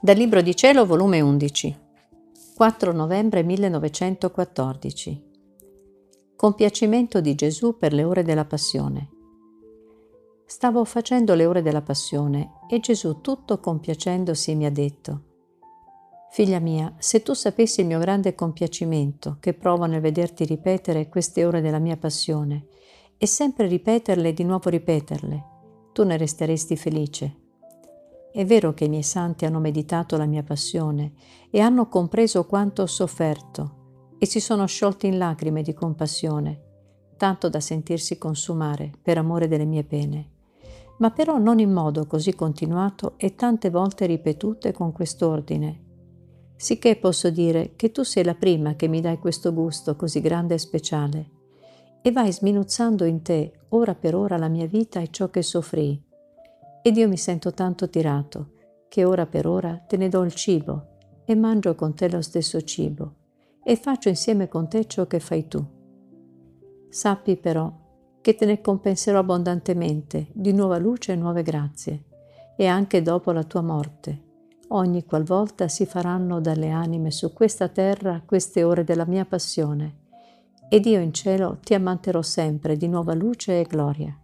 Dal Libro di Cielo, volume 11, 4 novembre 1914. Compiacimento di Gesù per le ore della Passione. Stavo facendo le ore della Passione e Gesù, tutto compiacendosi, mi ha detto, Figlia mia, se tu sapessi il mio grande compiacimento che provo nel vederti ripetere queste ore della mia passione e sempre ripeterle e di nuovo ripeterle, tu ne resteresti felice è vero che i miei santi hanno meditato la mia passione e hanno compreso quanto ho sofferto e si sono sciolti in lacrime di compassione, tanto da sentirsi consumare per amore delle mie pene, ma però non in modo così continuato e tante volte ripetute con quest'ordine. Sicché posso dire che tu sei la prima che mi dai questo gusto così grande e speciale, e vai sminuzzando in te ora per ora la mia vita e ciò che soffrii, ed io mi sento tanto tirato che ora per ora te ne do il cibo e mangio con te lo stesso cibo e faccio insieme con te ciò che fai tu. Sappi però che te ne compenserò abbondantemente di nuova luce e nuove grazie, e anche dopo la tua morte, ogni qualvolta si faranno dalle anime su questa terra queste ore della mia passione, ed io in cielo ti ammanterò sempre di nuova luce e gloria.